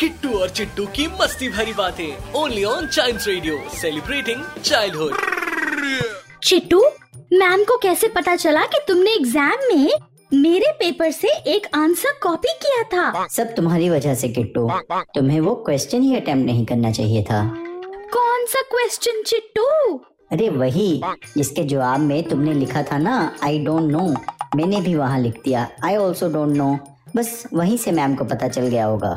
किट्टू और चिट्टू की मस्ती भरी बातें। Only on Child Radio celebrating childhood Chittu ma'am को कैसे पता चला कि तुमने एग्ज़ाम में मेरे पेपर से एक आंसर कॉपी किया था? सब तुम्हारी वजह से किट्टू। तुम्हें वो क्वेश्चन ही अटेम्प्ट नहीं करना चाहिए था। कौन सा क्वेश्चन चिट्टू? अरे वही जिसके जवाब में तुमने लिखा था ना आई डोंट नो मैंने भी वहाँ लिख दिया। आई ऑल्सो डोंट नो बस वहीं से मैम को पता चल गया होगा।